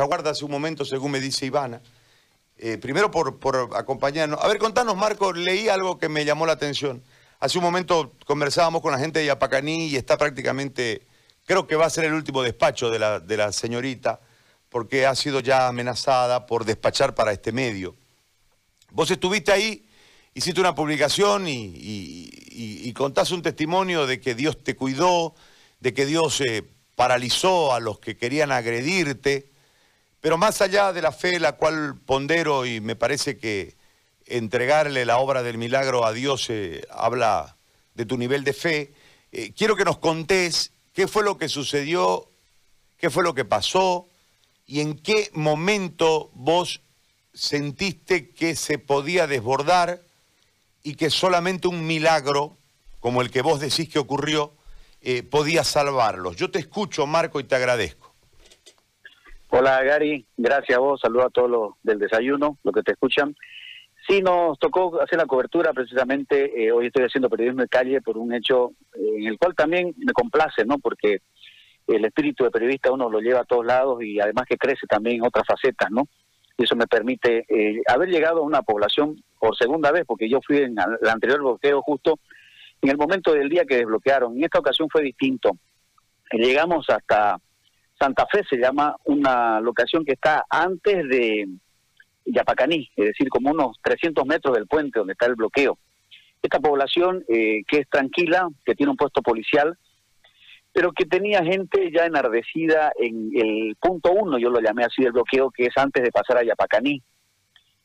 aguarda hace un momento, según me dice Ivana. Eh, primero por, por acompañarnos. A ver, contanos, Marco, leí algo que me llamó la atención. Hace un momento conversábamos con la gente de Yapacaní y está prácticamente, creo que va a ser el último despacho de la, de la señorita, porque ha sido ya amenazada por despachar para este medio. Vos estuviste ahí, hiciste una publicación y, y, un testimonio de que Dios te cuidó, de que Dios eh, paralizó a los que querían agredirte. Pero más allá de la fe, la cual pondero y me parece que entregarle la obra del milagro a Dios eh, habla de tu nivel de fe, eh, quiero que nos contés qué fue lo que sucedió, qué fue lo que pasó y en qué momento vos sentiste que se podía desbordar y que solamente un milagro, como el que vos decís que ocurrió, eh, podía salvarlos. Yo te escucho, Marco, y te agradezco. Hola Gary, gracias a vos, saludo a todos los del desayuno, los que te escuchan. Sí, nos tocó hacer la cobertura precisamente, eh, hoy estoy haciendo periodismo de calle por un hecho eh, en el cual también me complace, ¿no? Porque el espíritu de periodista uno lo lleva a todos lados y además que crece también en otras facetas, ¿no? Y eso me permite eh, haber llegado a una población por segunda vez, porque yo fui en el anterior bloqueo justo en el momento del día que desbloquearon. En esta ocasión fue distinto. Llegamos hasta Santa Fe se llama una locación que está antes de Yapacaní, es decir, como unos 300 metros del puente donde está el bloqueo. Esta población eh, que es tranquila, que tiene un puesto policial, pero que tenía gente ya enardecida en el punto uno, yo lo llamé así del bloqueo, que es antes de pasar a Yapacaní.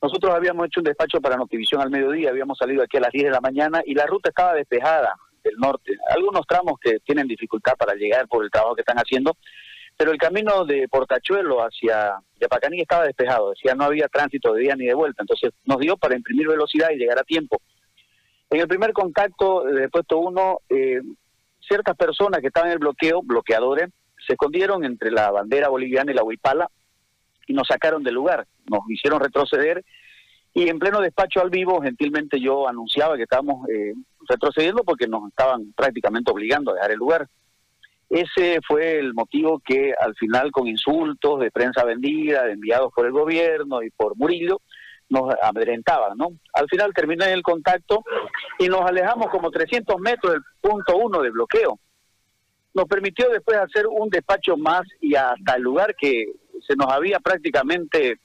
Nosotros habíamos hecho un despacho para Notivisión al mediodía, habíamos salido aquí a las 10 de la mañana y la ruta estaba despejada del norte. Algunos tramos que tienen dificultad para llegar por el trabajo que están haciendo, pero el camino de Portachuelo hacia Yapacaní estaba despejado, decía no había tránsito de día ni de vuelta, entonces nos dio para imprimir velocidad y llegar a tiempo. En el primer contacto de puesto uno, eh, ciertas personas que estaban en el bloqueo, bloqueadores, se escondieron entre la bandera boliviana y la huipala y nos sacaron del lugar, nos hicieron retroceder y en pleno despacho al vivo, gentilmente yo anunciaba que estábamos eh, retrocediendo porque nos estaban prácticamente obligando a dejar el lugar. Ese fue el motivo que al final con insultos de prensa vendida, enviados por el gobierno y por Murillo, nos amedrentaban, ¿no? Al final terminé el contacto y nos alejamos como 300 metros del punto uno de bloqueo. Nos permitió después hacer un despacho más y hasta el lugar que se nos había prácticamente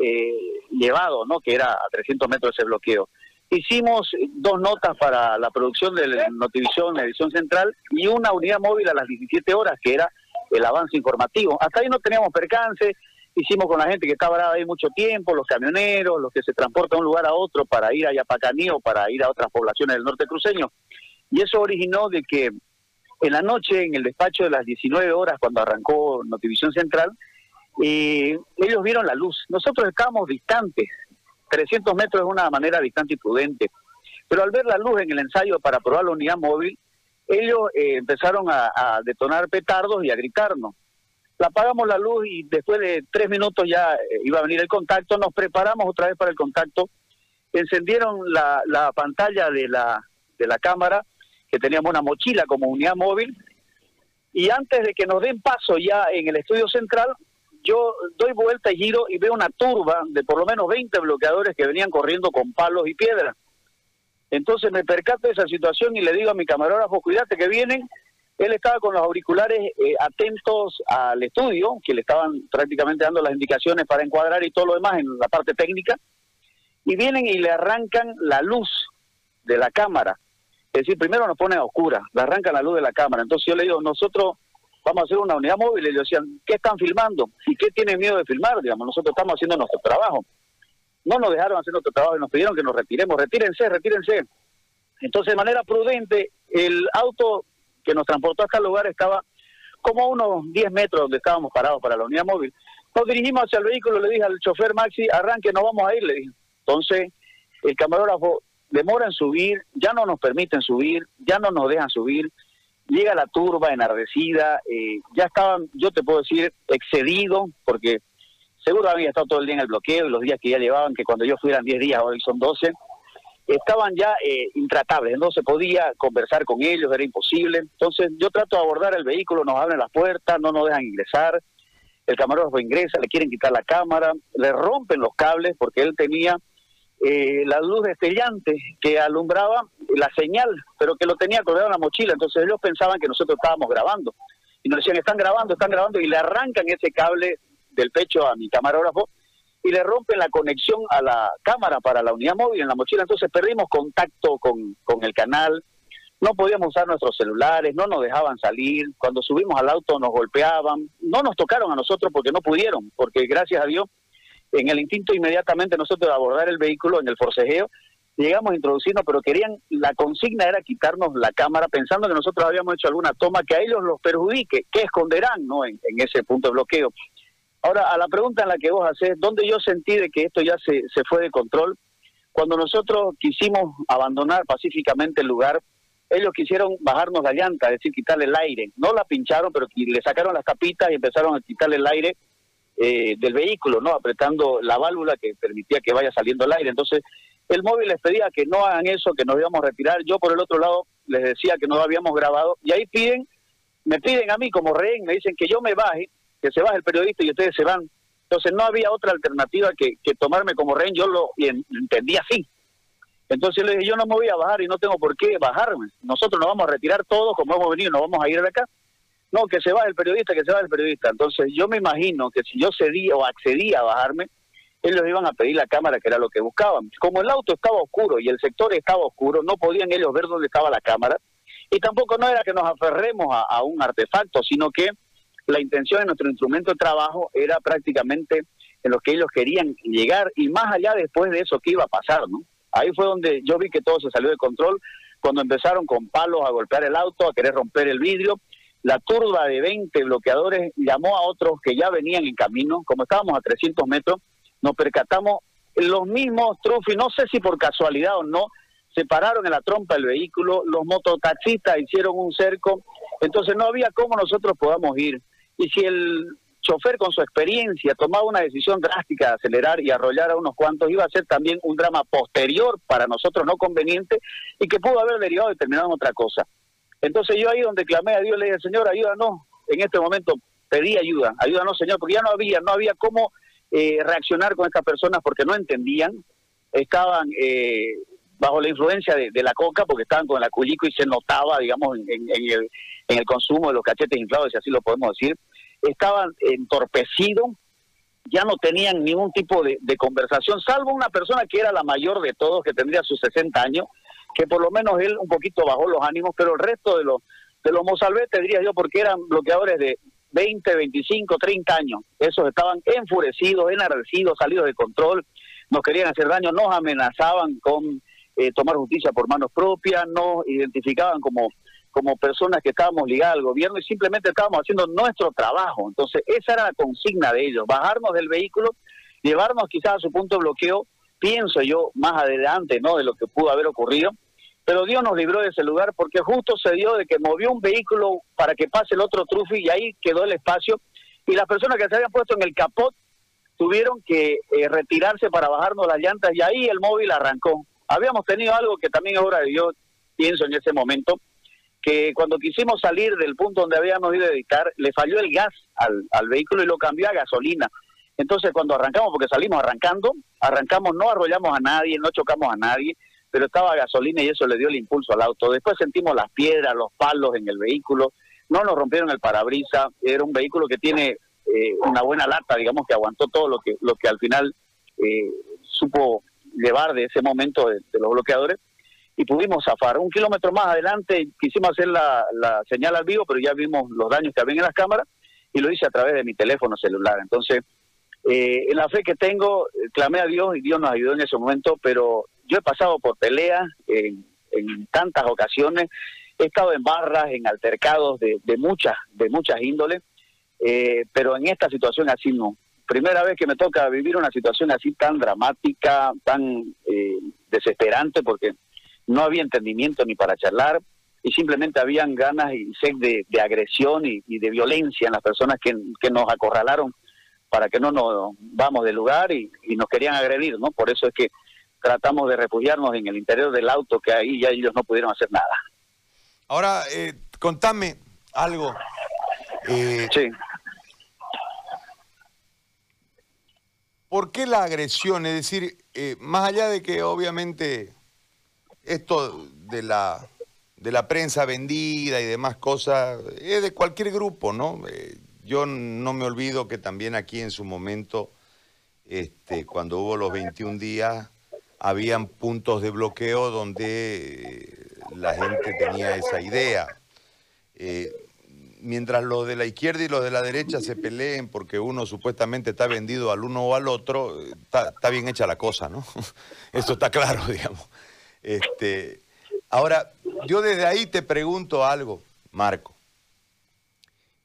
eh, llevado, ¿no? Que era a 300 metros ese bloqueo. Hicimos dos notas para la producción de Notivisión, la edición central, y una unidad móvil a las 17 horas, que era el avance informativo. Hasta ahí no teníamos percance, hicimos con la gente que estaba ahí mucho tiempo, los camioneros, los que se transportan de un lugar a otro para ir a Yapacaní o para ir a otras poblaciones del norte cruceño. Y eso originó de que en la noche, en el despacho de las 19 horas, cuando arrancó Notivisión Central, eh, ellos vieron la luz. Nosotros estábamos distantes, 300 metros es una manera distante y prudente. Pero al ver la luz en el ensayo para probar la unidad móvil, ellos eh, empezaron a, detonar petardos y a gritarnos. Apagamos la luz y después de tres minutos ya eh, iba a venir el contacto, nos preparamos otra vez para el contacto, encendieron la, la pantalla de la, de la cámara, que teníamos una mochila como unidad móvil, y antes de que nos den paso ya en el estudio central, yo doy vuelta y giro y veo una turba de por lo menos 20 bloqueadores que venían corriendo con palos y piedras. Entonces me percato de esa situación y le digo a mi camarógrafo, cuídate que vienen. Él estaba con los auriculares eh, atentos al estudio, que le estaban prácticamente dando las indicaciones para encuadrar y todo lo demás en la parte técnica. Y vienen y le arrancan la luz de la cámara. Es decir, primero nos pone a oscura, le arrancan la luz de la cámara. Entonces yo le digo, nosotros vamos a hacer una unidad móvil. Y le decían, ¿qué están filmando? ¿Y qué tienen miedo de filmar? Digamos, nosotros estamos haciendo nuestro trabajo. No nos dejaron hacer nuestro trabajo y nos pidieron que nos retiremos. Retírense, retírense. Entonces, de manera prudente, el auto que nos transportó hasta el lugar estaba como a unos 10 metros donde estábamos parados para la unidad móvil. Nos dirigimos hacia el vehículo, le dije al chofer Maxi, arranque, no vamos a ir, le dije. Entonces, el camarógrafo demora en subir, ya no nos permiten subir, ya no nos dejan subir, llega la turba enardecida, eh, ya estaban, yo te puedo decir, excedido, porque seguro había estado todo el día en el bloqueo y los días que ya llevaban, que cuando yo fui eran 10 días, hoy son 12, estaban ya eh, intratables, no se podía conversar con ellos, era imposible. Entonces yo trato de abordar el vehículo, nos abren las puertas, no nos dejan ingresar. el camarógrafo ingresa, le quieren quitar la cámara, le rompen los cables porque él tenía eh, la luz destellante que alumbraba la señal, pero que lo tenía colgado en la mochila, entonces ellos pensaban que nosotros estábamos grabando. Y nos decían, están grabando, están grabando, y le arrancan ese cable del pecho a mi camarógrafo y le rompen la conexión a la cámara para la unidad móvil en la mochila, entonces perdimos contacto con, con el canal, no podíamos usar nuestros celulares, no nos dejaban salir, cuando subimos al auto nos golpeaban, no nos tocaron a nosotros porque no pudieron, porque gracias a Dios, en el instinto inmediatamente nosotros de abordar el vehículo en el forcejeo, llegamos a introducirnos, pero querían, la consigna era quitarnos la cámara pensando que nosotros habíamos hecho alguna toma que a ellos los perjudique, que esconderán no en, ese punto de bloqueo. Ahora, a la pregunta en la que vos haces, ¿dónde yo sentí de que esto ya se, se fue de control? Cuando nosotros quisimos abandonar pacíficamente el lugar, ellos quisieron bajarnos la llanta, es decir, quitarle el aire. No la pincharon, pero le sacaron las tapitas y empezaron a quitarle el aire eh, del vehículo, ¿no? Apretando la válvula que permitía que vaya saliendo el aire. Entonces, el móvil les pedía que no hagan eso, que nos íbamos a retirar. Yo, por el otro lado, les decía que no habíamos grabado. Y ahí piden, me piden a mí como rehén, me dicen que yo me baje, que se baje el periodista y ustedes se van. Entonces, no había otra alternativa que, que tomarme como rehén. Yo lo entendí así. Entonces le dije, yo no me voy a bajar y no tengo por qué bajarme. Nosotros nos vamos a retirar todos, como hemos venido, nos vamos a ir de acá. No, que se va el periodista, que se va el periodista. Entonces yo me imagino que si yo cedía o accedía a bajarme, ellos iban a pedir la cámara, que era lo que buscaban. Como el auto estaba oscuro y el sector estaba oscuro, no podían ellos ver dónde estaba la cámara. Y tampoco no era que nos aferremos a, a un artefacto, sino que la intención de nuestro instrumento de trabajo era prácticamente en lo que ellos querían llegar y más allá después de eso que iba a pasar, ¿no? Ahí fue donde yo vi que todo se salió de control, cuando empezaron con palos a golpear el auto, a querer romper el vidrio. La turba de 20 bloqueadores llamó a otros que ya venían en camino, como estábamos a 300 metros, nos percatamos, los mismos trufis, no sé si por casualidad o no, se pararon en la trompa del vehículo, los mototaxistas hicieron un cerco, entonces no había cómo nosotros podamos ir. Y si el chofer con su experiencia tomaba una decisión drástica de acelerar y arrollar a unos cuantos, iba a ser también un drama posterior para nosotros no conveniente y que pudo haber derivado y terminado en otra cosa. Entonces yo ahí donde clamé a Dios le dije, Señor, ayúdanos, en este momento pedí ayuda, ayúdanos Señor, porque ya no había, no había cómo eh, reaccionar con estas personas porque no entendían, estaban eh, bajo la influencia de, la coca porque estaban con el aculico y se notaba, digamos, en, el, en el consumo de los cachetes inflados, si así lo podemos decir, estaban entorpecidos, ya no tenían ningún tipo de, conversación, salvo una persona que era la mayor de todos, que tendría sus 60 años, que por lo menos él un poquito bajó los ánimos, pero el resto de los de los mozalbetes, diría yo, porque eran bloqueadores de 20, 25, 30 años. Esos estaban enfurecidos, enardecidos, salidos de control, nos querían hacer daño, nos amenazaban con eh, tomar justicia por manos propias, nos identificaban como como personas que estábamos ligadas al gobierno y simplemente estábamos haciendo nuestro trabajo. Entonces, esa era la consigna de ellos, bajarnos del vehículo, llevarnos quizás a su punto de bloqueo, pienso yo, más adelante, ¿no?, de lo que pudo haber ocurrido, pero Dios nos libró de ese lugar porque justo se dio de que movió un vehículo para que pase el otro trufi y ahí quedó el espacio y las personas que se habían puesto en el capot tuvieron que eh, retirarse para bajarnos las llantas y ahí el móvil arrancó. Habíamos tenido algo que también ahora yo pienso en ese momento, que cuando quisimos salir del punto donde habíamos ido a editar, le falló el gas al, al vehículo y lo cambió a gasolina. Entonces cuando arrancamos, porque salimos arrancando, arrancamos, no arrollamos a nadie, no chocamos a nadie, pero estaba gasolina y eso le dio el impulso al auto. Después sentimos las piedras, los palos en el vehículo, no nos rompieron el parabrisa, era un vehículo que tiene eh, una buena lata, digamos que aguantó todo lo que, lo que al final eh, supo llevar de ese momento de los bloqueadores y pudimos zafar. Un kilómetro más adelante quisimos hacer la, señal al vivo, pero ya vimos los daños que había en las cámaras y lo hice a través de mi teléfono celular. Entonces, eh, en la fe que tengo, clamé a Dios y Dios nos ayudó en ese momento, pero yo he pasado por peleas en, tantas ocasiones, he estado en barras, en altercados de, muchas, de muchas índoles, eh, pero en esta situación así no. Primera vez que me toca vivir una situación así tan dramática, tan eh, desesperante, porque no había entendimiento ni para charlar y simplemente habían ganas y sed de, agresión y, de violencia en las personas que, nos acorralaron para que no nos vamos del lugar y, nos querían agredir, ¿no? Por eso es que tratamos de refugiarnos en el interior del auto, que ahí ya ellos no pudieron hacer nada. Ahora, eh, contame algo. Eh, sí. ¿por qué la agresión? Es decir, eh, más allá de que obviamente esto de la, de la prensa vendida y demás cosas es de cualquier grupo, ¿no? Eh, yo no me olvido que también aquí en su momento, este, cuando hubo los 21 días, habían puntos de bloqueo donde la gente tenía esa idea. Eh, mientras los de la izquierda y los de la derecha se peleen porque uno supuestamente está vendido al uno o al otro, está, bien hecha la cosa, ¿no? Eso está claro, digamos. Este, ahora, yo desde ahí te pregunto algo, Marco.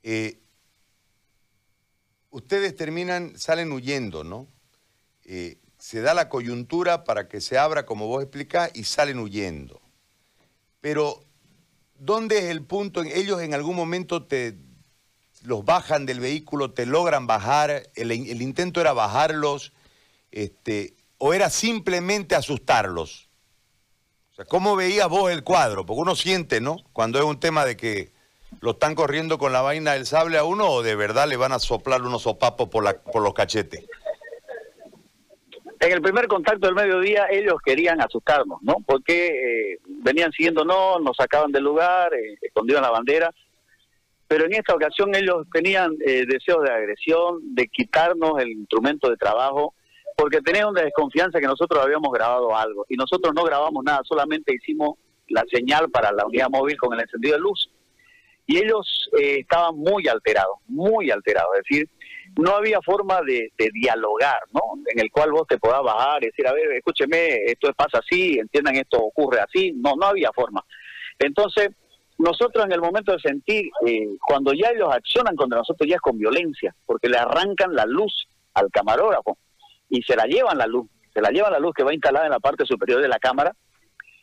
Eh, ustedes terminan, salen huyendo, ¿no? Eh, se da la coyuntura para que se abra, como vos explicás, y salen huyendo. Pero ¿dónde es el punto? Ellos en algún momento te los bajan del vehículo, te logran bajar, el, intento era bajarlos, este, o era simplemente asustarlos. O sea, ¿cómo veías vos el cuadro? Porque uno siente, ¿no? Cuando es un tema de que lo están corriendo con la vaina del sable a uno o de verdad le van a soplar unos sopapos por, por los cachetes. En el primer contacto del mediodía ellos querían asustarnos, ¿no? Porque eh, venían siguiéndonos, nos sacaban del lugar, eh, escondían la bandera, pero en esta ocasión ellos tenían eh, deseos de agresión, de quitarnos el instrumento de trabajo, porque tenían una desconfianza que nosotros habíamos grabado algo, y nosotros no grabamos nada, solamente hicimos la señal para la unidad móvil con el encendido de luz. Y ellos eh, estaban muy alterados, muy alterados, es decir, no había forma de, dialogar, ¿no? En el cual vos te podás bajar y decir, a ver, escúcheme, esto pasa así, entiendan, esto ocurre así. No, no había forma. Entonces, nosotros en el momento de sentir, eh, cuando ya ellos accionan contra nosotros, ya es con violencia, porque le arrancan la luz al camarógrafo y se la llevan la luz, se la llevan la luz que va instalada en la parte superior de la cámara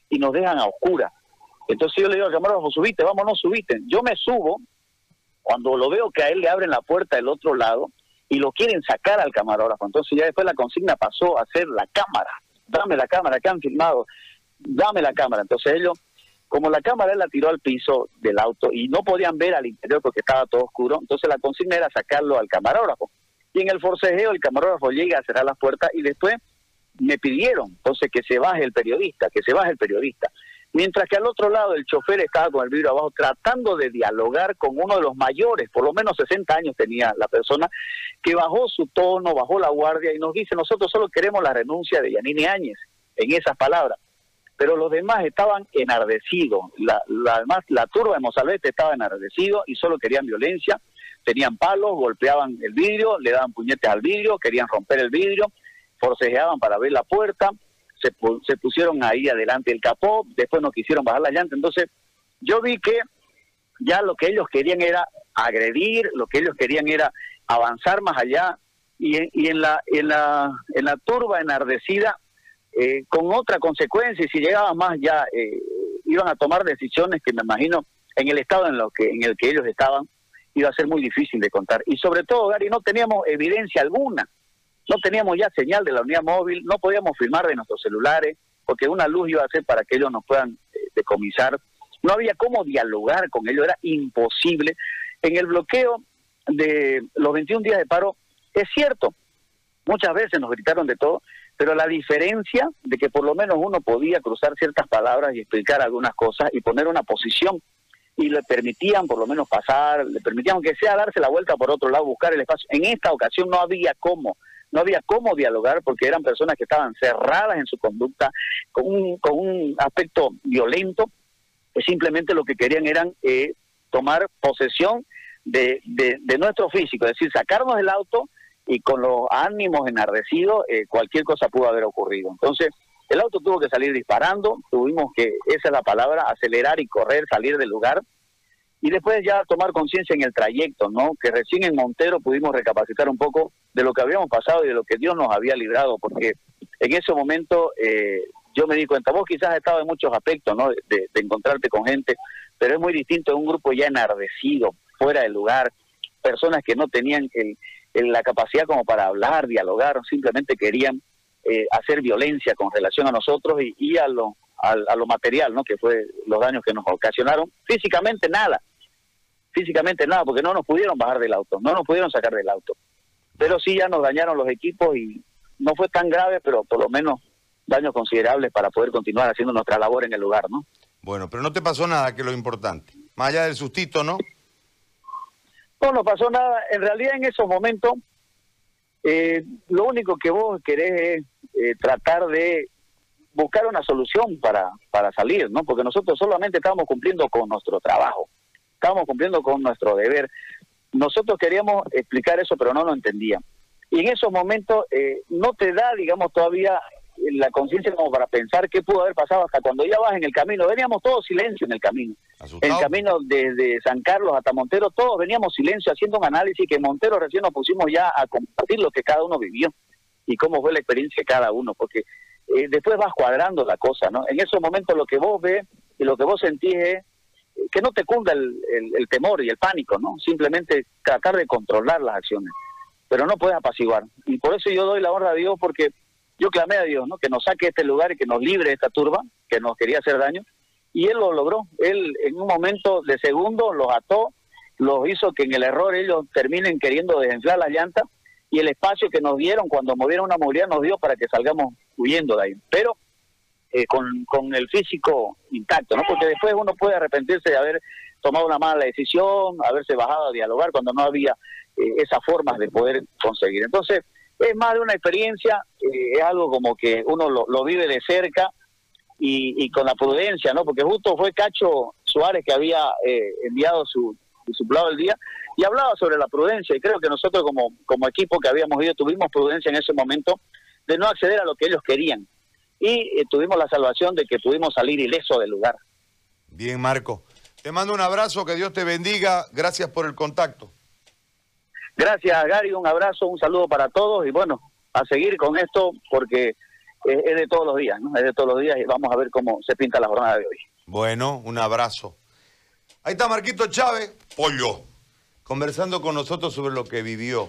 y nos dejan a oscura. Entonces yo le digo al camarógrafo, subite, vámonos, subite. Yo me subo, cuando lo veo que a él le abren la puerta del otro lado, y lo quieren sacar al camarógrafo. Entonces ya después la consigna pasó a ser la cámara. Dame la cámara que han filmado. Dame la cámara. Entonces ellos, como la cámara él la tiró al piso del auto y no podían ver al interior porque estaba todo oscuro, entonces la consigna era sacarlo al camarógrafo. Y en el forcejeo el camarógrafo llega a cerrar las puertas y después me pidieron entonces que se baje el periodista, que se baje el periodista. Mientras que al otro lado el chofer estaba con el vidrio abajo tratando de dialogar con uno de los mayores, por lo menos 60 años tenía la persona, que bajó su tono, bajó la guardia y nos dice, nosotros solo queremos la renuncia de Yanini Áñez, en esas palabras. Pero los demás estaban enardecidos, la, la, además la turba de Mozalbete estaba enardecido y solo querían violencia, tenían palos, golpeaban el vidrio, le daban puñetes al vidrio, querían romper el vidrio, forcejeaban para abrir la puerta, se, se pusieron ahí adelante el capó, después no quisieron bajar la llanta. Entonces, yo vi que ya lo que ellos querían era agredir, lo que ellos querían era avanzar más allá y, y en, la, en, la, en la turba enardecida, eh, con otra consecuencia, y si llegaba más ya eh, iban a tomar decisiones que me imagino en el estado en, lo que, en el que ellos estaban iba a ser muy difícil de contar. Y sobre todo, Gary, no teníamos evidencia alguna no teníamos ya señal de la unidad móvil, no podíamos filmar de nuestros celulares, porque una luz iba a ser para que ellos nos puedan eh, decomisar. No había cómo dialogar con ellos, era imposible. En el bloqueo de los 21 días de paro, es cierto, muchas veces nos gritaron de todo, pero la diferencia de que por lo menos uno podía cruzar ciertas palabras y explicar algunas cosas y poner una posición y le permitían por lo menos pasar, le permitían aunque sea darse la vuelta por otro lado, buscar el espacio. En esta ocasión no había cómo no había cómo dialogar porque eran personas que estaban cerradas en su conducta, con un, con un aspecto violento, que simplemente lo que querían eran eh, tomar posesión de, de, nuestro físico, es decir, sacarnos del auto y con los ánimos enardecidos eh, cualquier cosa pudo haber ocurrido. Entonces, el auto tuvo que salir disparando, tuvimos que, esa es la palabra, acelerar y correr, salir del lugar y después ya tomar conciencia en el trayecto, ¿no? Que recién en Montero pudimos recapacitar un poco de lo que habíamos pasado y de lo que Dios nos había librado, porque en ese momento eh, yo me di cuenta, vos quizás has estado en muchos aspectos, ¿no? De, encontrarte con gente, pero es muy distinto en un grupo ya enardecido, fuera del lugar, personas que no tenían la capacidad como para hablar, dialogar, simplemente querían eh, hacer violencia con relación a nosotros y, y a lo a, lo material, ¿no? Que fue los daños que nos ocasionaron. Físicamente nada, físicamente nada, porque no nos pudieron bajar del auto, no nos pudieron sacar del auto. Pero sí ya nos dañaron los equipos y, no fue tan grave, pero por lo menos daños considerables para poder continuar haciendo nuestra labor en el lugar, ¿no? Bueno, pero no te pasó nada, que es lo importante. Más allá del sustito, ¿no? No, no pasó nada. En realidad en esos momentos, eh, lo único que vos querés es eh, tratar de buscar una solución para, para salir, ¿no? Porque nosotros solamente estábamos cumpliendo con nuestro trabajo, estábamos cumpliendo con nuestro deber. Nosotros queríamos explicar eso, pero no lo entendían. Y en esos momentos eh, no te da, digamos, todavía la conciencia como para pensar qué pudo haber pasado hasta cuando ya vas en el camino. Veníamos todos silencio en el camino. En el camino desde San Carlos hasta Montero, todos veníamos silencio haciendo un análisis que en Montero recién nos pusimos ya a compartir lo que cada uno vivió y cómo fue la experiencia de cada uno, porque eh, después vas cuadrando la cosa, ¿no? En esos momentos lo que vos ves y lo que vos sentís es eh, que no te cunda el, el temor y el pánico, ¿no? Simplemente tratar de controlar las acciones, pero no puedes apaciguar. Y por eso yo doy la honra a Dios porque yo clamé a Dios, ¿no? Que nos saque este lugar y que nos libre de esta turba que nos quería hacer daño. Y él lo logró. Él en un momento de segundo los ató, los hizo que en el error ellos terminen queriendo desinflar las llantas y el espacio que nos dieron cuando movieron una movilidad nos dio para que salgamos huyendo de ahí. Pero eh, con, con el físico intacto, ¿no? Porque después uno puede arrepentirse de haber tomado una mala decisión, haberse bajado a dialogar cuando no había eh, esas formas de poder conseguir. Entonces, es más de una experiencia, eh, es algo como que uno lo, vive de cerca y, con la prudencia, ¿no? Porque justo fue Cacho Suárez que había eh, enviado su, su del día y hablaba sobre la prudencia y creo que nosotros como, como equipo que habíamos ido tuvimos prudencia en ese momento de no acceder a lo que ellos querían y eh, tuvimos la salvación de que pudimos salir ileso del lugar. Bien, Marco. Te mando un abrazo, que Dios te bendiga. Gracias por el contacto. Gracias, Gary. Un abrazo, un saludo para todos y bueno, a seguir con esto porque es, de todos los días, ¿no? Es de todos los días y vamos a ver cómo se pinta la jornada de hoy. Bueno, un abrazo. Ahí está Marquito Chávez, pollo, conversando con nosotros sobre lo que vivió.